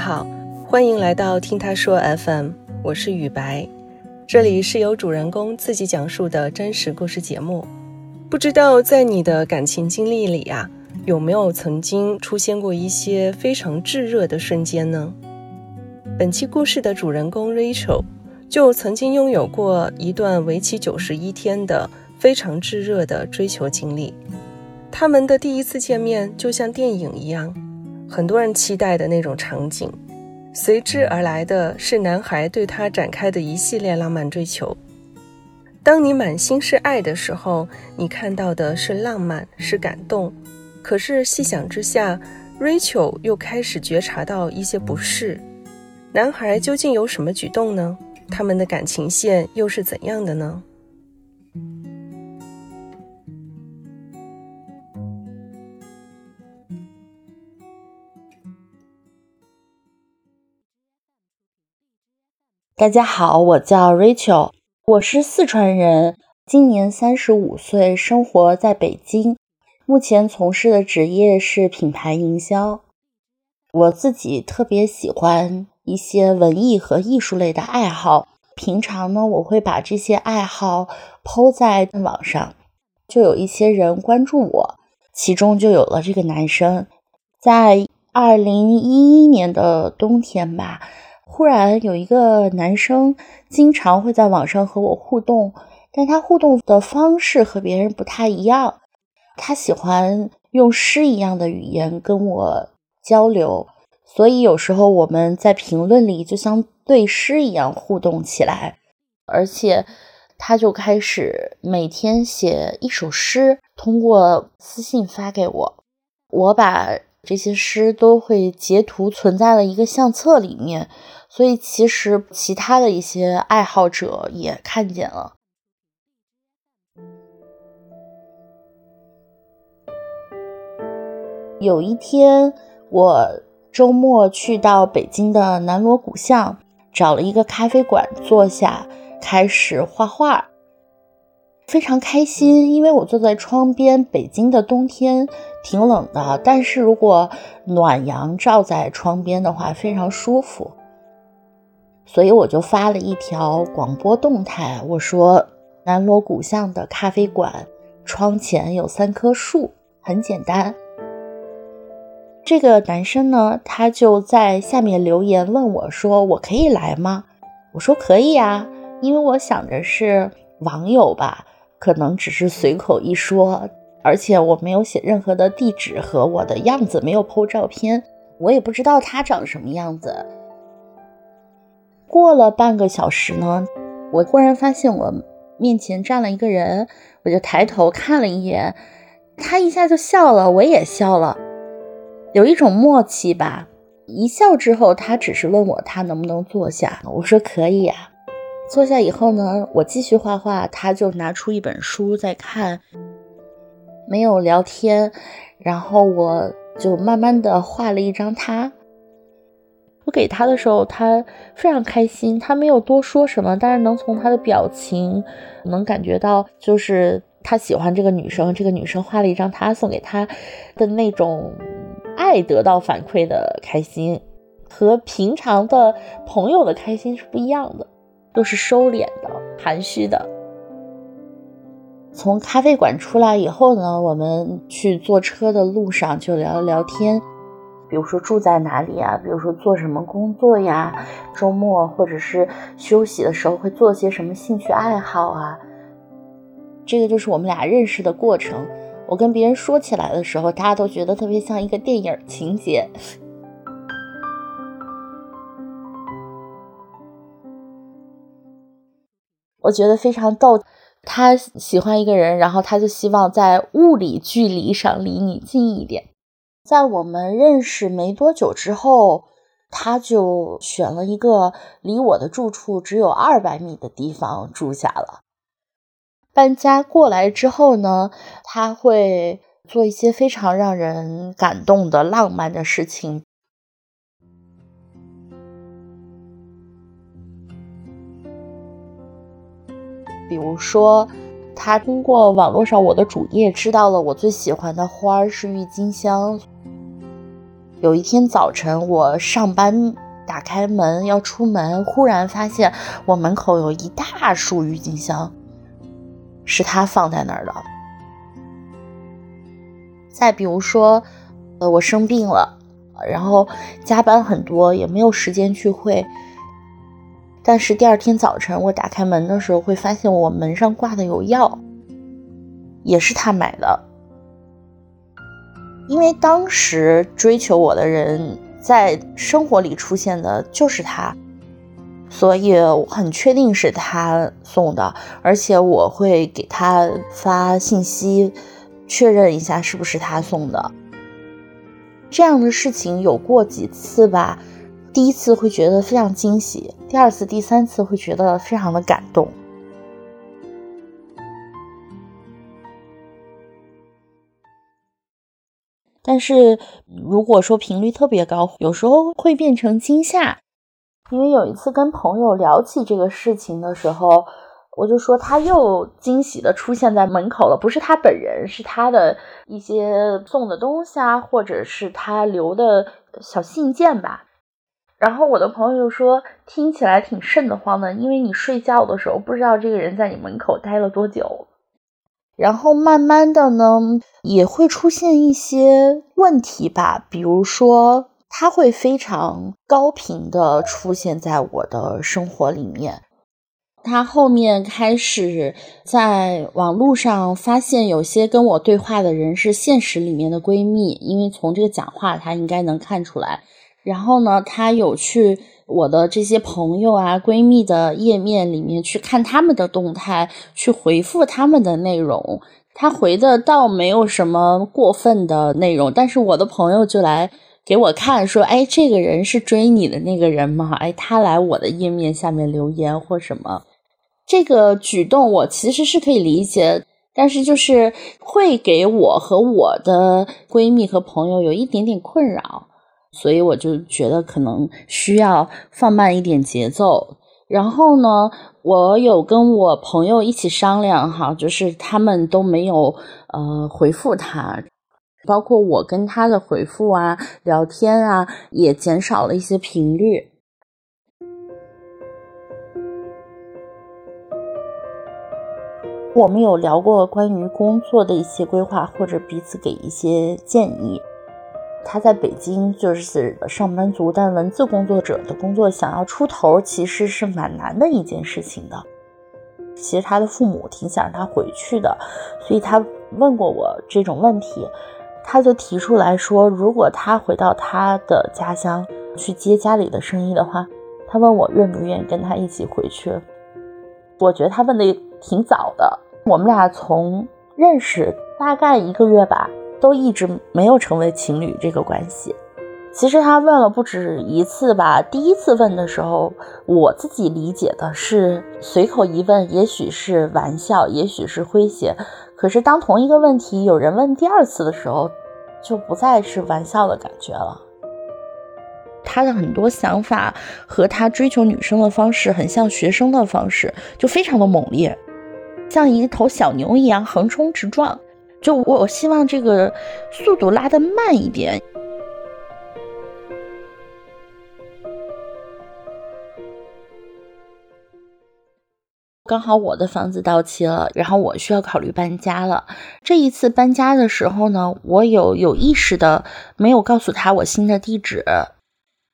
好，欢迎来到听他说 FM，我是雨白，这里是由主人公自己讲述的真实故事节目。不知道在你的感情经历里啊，有没有曾经出现过一些非常炙热的瞬间呢？本期故事的主人公 Rachel 就曾经拥有过一段为期九十一天的非常炙热的追求经历。他们的第一次见面就像电影一样，很多人期待的那种场景，随之而来的是男孩对她展开的一系列浪漫追求。当你满心是爱的时候，你看到的是浪漫，是感动。可是细想之下，Rachel 又开始觉察到一些不适。男孩究竟有什么举动呢？他们的感情线又是怎样的呢？大家好，我叫 Rachel，我是四川人，今年三十五岁，生活在北京，目前从事的职业是品牌营销。我自己特别喜欢一些文艺和艺术类的爱好，平常呢，我会把这些爱好抛在网上，就有一些人关注我，其中就有了这个男生，在二零一一年的冬天吧。忽然有一个男生经常会在网上和我互动，但他互动的方式和别人不太一样。他喜欢用诗一样的语言跟我交流，所以有时候我们在评论里就像对诗一样互动起来。而且他就开始每天写一首诗，通过私信发给我，我把这些诗都会截图存在了一个相册里面。所以，其实其他的一些爱好者也看见了。有一天，我周末去到北京的南锣鼓巷，找了一个咖啡馆坐下，开始画画，非常开心。因为我坐在窗边，北京的冬天挺冷的，但是如果暖阳照在窗边的话，非常舒服。所以我就发了一条广播动态，我说南锣鼓巷的咖啡馆窗前有三棵树，很简单。这个男生呢，他就在下面留言问我说：“我可以来吗？”我说：“可以啊，因为我想着是网友吧，可能只是随口一说，而且我没有写任何的地址和我的样子，没有 PO 照片，我也不知道他长什么样子。”过了半个小时呢，我忽然发现我面前站了一个人，我就抬头看了一眼，他一下就笑了，我也笑了，有一种默契吧。一笑之后，他只是问我他能不能坐下，我说可以啊。坐下以后呢，我继续画画，他就拿出一本书在看，没有聊天，然后我就慢慢的画了一张他。我给他的时候，他非常开心，他没有多说什么，但是能从他的表情能感觉到，就是他喜欢这个女生，这个女生画了一张他送给他的那种爱得到反馈的开心，和平常的朋友的开心是不一样的，都是收敛的、含蓄的。从咖啡馆出来以后呢，我们去坐车的路上就聊了聊天。比如说住在哪里啊？比如说做什么工作呀？周末或者是休息的时候会做些什么兴趣爱好啊？这个就是我们俩认识的过程。我跟别人说起来的时候，大家都觉得特别像一个电影情节。我觉得非常逗。他喜欢一个人，然后他就希望在物理距离上离你近一点。在我们认识没多久之后，他就选了一个离我的住处只有二百米的地方住下了。搬家过来之后呢，他会做一些非常让人感动的浪漫的事情，比如说，他通过网络上我的主页知道了我最喜欢的花是郁金香。有一天早晨，我上班打开门要出门，忽然发现我门口有一大束郁金香，是他放在那儿的。再比如说，呃，我生病了，然后加班很多，也没有时间聚会。但是第二天早晨，我打开门的时候，会发现我门上挂的有药，也是他买的。因为当时追求我的人在生活里出现的就是他，所以我很确定是他送的，而且我会给他发信息。确认一下是不是他送的，这样的事情有过几次吧。第一次会觉得非常惊喜，第二次、第三次会觉得非常的感动。但是如果说频率特别高，有时候会变成惊吓。因为有一次跟朋友聊起这个事情的时候。我就说他又惊喜的出现在门口了，不是他本人，是他的一些送的东西啊，或者是他留的小信件吧。然后我的朋友就说听起来挺瘆得慌的，因为你睡觉的时候不知道这个人在你门口待了多久。然后慢慢的呢，也会出现一些问题吧，比如说他会非常高频的出现在我的生活里面。他后面开始在网络上发现有些跟我对话的人是现实里面的闺蜜，因为从这个讲话他应该能看出来。然后呢，他有去我的这些朋友啊、闺蜜的页面里面去看他们的动态，去回复他们的内容。他回的倒没有什么过分的内容，但是我的朋友就来给我看说：“哎，这个人是追你的那个人吗？哎，他来我的页面下面留言或什么。”这个举动我其实是可以理解，但是就是会给我和我的闺蜜和朋友有一点点困扰，所以我就觉得可能需要放慢一点节奏。然后呢，我有跟我朋友一起商量哈，就是他们都没有呃回复他，包括我跟他的回复啊、聊天啊，也减少了一些频率。我们有聊过关于工作的一些规划，或者彼此给一些建议。他在北京就是上班族，但文字工作者的工作想要出头，其实是蛮难的一件事情的。其实他的父母挺想让他回去的，所以他问过我这种问题，他就提出来说，如果他回到他的家乡去接家里的生意的话，他问我愿不愿意跟他一起回去。我觉得他问的挺早的，我们俩从认识大概一个月吧，都一直没有成为情侣这个关系。其实他问了不止一次吧，第一次问的时候，我自己理解的是随口一问，也许是玩笑，也许是诙谐。可是当同一个问题有人问第二次的时候，就不再是玩笑的感觉了。他的很多想法和他追求女生的方式很像学生的方式，就非常的猛烈，像一头小牛一样横冲直撞。就我希望这个速度拉得慢一点。刚好我的房子到期了，然后我需要考虑搬家了。这一次搬家的时候呢，我有有意识的没有告诉他我新的地址。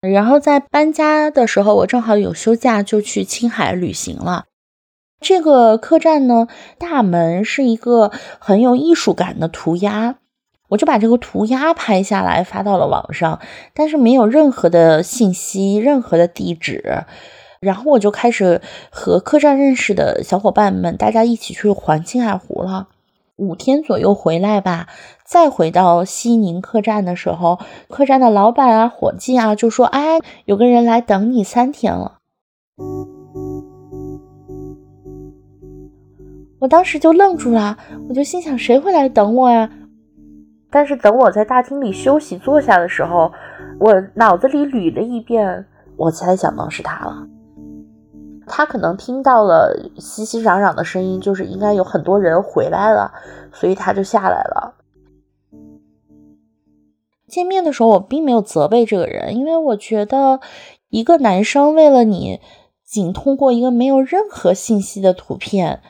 然后在搬家的时候，我正好有休假，就去青海旅行了。这个客栈呢，大门是一个很有艺术感的涂鸦，我就把这个涂鸦拍下来发到了网上，但是没有任何的信息，任何的地址。然后我就开始和客栈认识的小伙伴们，大家一起去环青海湖了。五天左右回来吧，再回到西宁客栈的时候，客栈的老板啊、伙计啊就说：“哎，有个人来等你三天了。”我当时就愣住了，我就心想：谁会来等我呀？但是等我在大厅里休息坐下的时候，我脑子里捋了一遍，我才想到是他了。他可能听到了熙熙攘攘的声音，就是应该有很多人回来了，所以他就下来了。见面的时候，我并没有责备这个人，因为我觉得一个男生为了你，仅通过一个没有任何信息的图片，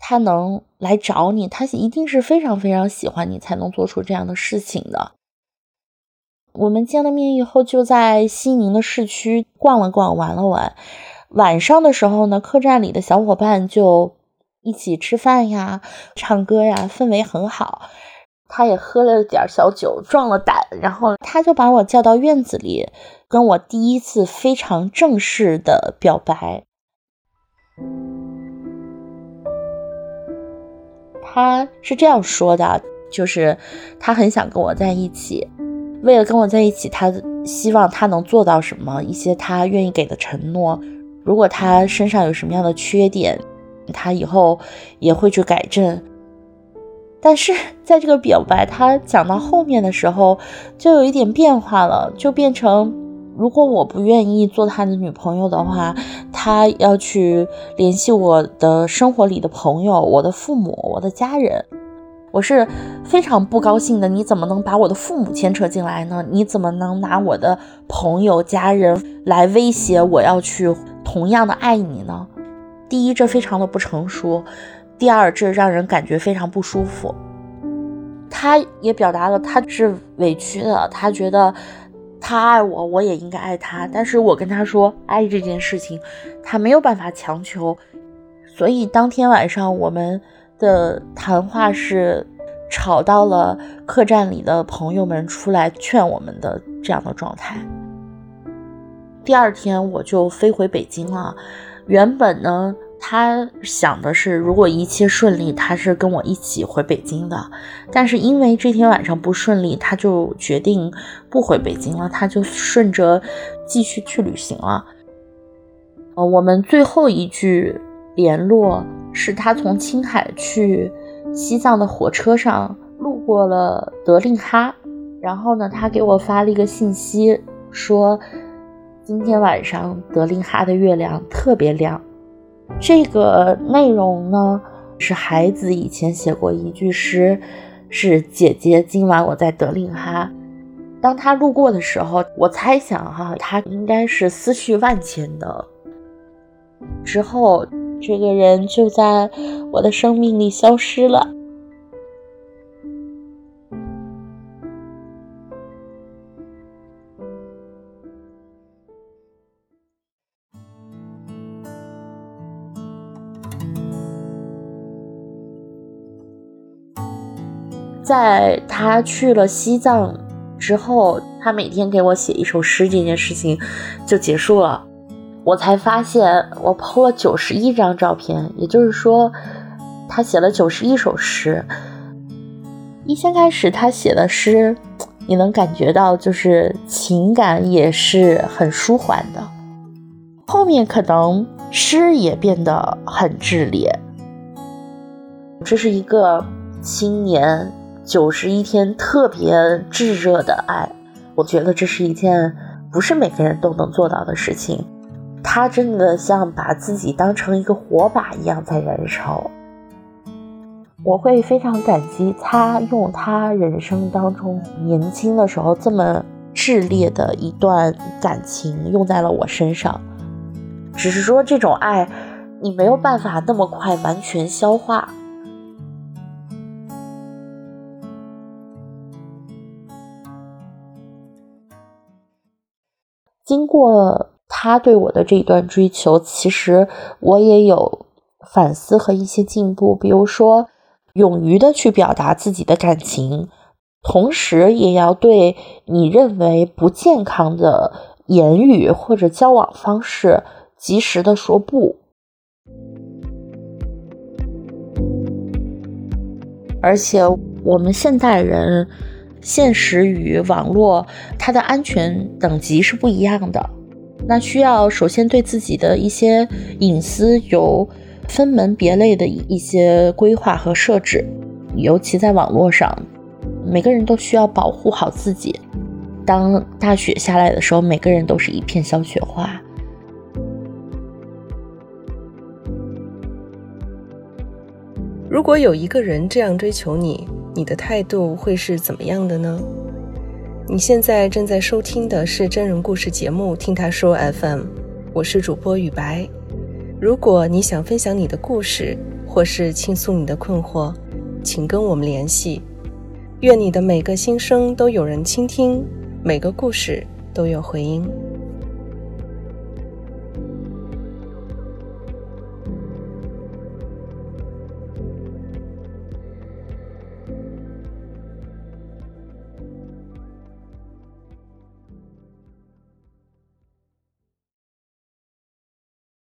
他能来找你，他一定是非常非常喜欢你，才能做出这样的事情的。我们见了面以后，就在西宁的市区逛了逛，玩了玩。晚上的时候呢，客栈里的小伙伴就一起吃饭呀、唱歌呀，氛围很好。他也喝了点小酒，壮了胆，然后他就把我叫到院子里，跟我第一次非常正式的表白。他是这样说的，就是他很想跟我在一起，为了跟我在一起，他希望他能做到什么，一些他愿意给的承诺。如果他身上有什么样的缺点，他以后也会去改正。但是在这个表白他讲到后面的时候，就有一点变化了，就变成如果我不愿意做他的女朋友的话，他要去联系我的生活里的朋友、我的父母、我的家人。我是非常不高兴的。你怎么能把我的父母牵扯进来呢？你怎么能拿我的朋友、家人来威胁我要去同样的爱你呢？第一，这非常的不成熟。第二，这让人感觉非常不舒服。他也表达了他是委屈的，他觉得他爱我，我也应该爱他。但是我跟他说，爱这件事情，他没有办法强求。所以当天晚上我们的谈话是吵到了客栈里的朋友们出来劝我们的这样的状态。第二天我就飞回北京了。原本呢。他想的是，如果一切顺利，他是跟我一起回北京的。但是因为这天晚上不顺利，他就决定不回北京了，他就顺着继续去旅行了。呃，我们最后一句联络是他从青海去西藏的火车上路过了德令哈，然后呢，他给我发了一个信息，说今天晚上德令哈的月亮特别亮。这个内容呢，是孩子以前写过一句诗，是姐姐。今晚我在德令哈，当他路过的时候，我猜想哈，他应该是思绪万千的。之后，这个人就在我的生命里消失了。在他去了西藏之后，他每天给我写一首诗，这件事情就结束了。我才发现，我 PO 了九十一张照片，也就是说，他写了九十一首诗。一先开始，他写的诗，你能感觉到就是情感也是很舒缓的。后面可能诗也变得很炽烈。这是一个青年。九十一天特别炙热的爱，我觉得这是一件不是每个人都能做到的事情。他真的像把自己当成一个火把一样在燃烧。我会非常感激他用他人生当中年轻的时候这么炽烈的一段感情用在了我身上。只是说这种爱，你没有办法那么快完全消化。经过他对我的这一段追求，其实我也有反思和一些进步。比如说，勇于的去表达自己的感情，同时也要对你认为不健康的言语或者交往方式及时的说不。而且，我们现代人。现实与网络，它的安全等级是不一样的。那需要首先对自己的一些隐私有分门别类的一些规划和设置，尤其在网络上，每个人都需要保护好自己。当大雪下来的时候，每个人都是一片小雪花。如果有一个人这样追求你，你的态度会是怎么样的呢？你现在正在收听的是真人故事节目《听他说 FM》，我是主播雨白。如果你想分享你的故事，或是倾诉你的困惑，请跟我们联系。愿你的每个心声都有人倾听，每个故事都有回音。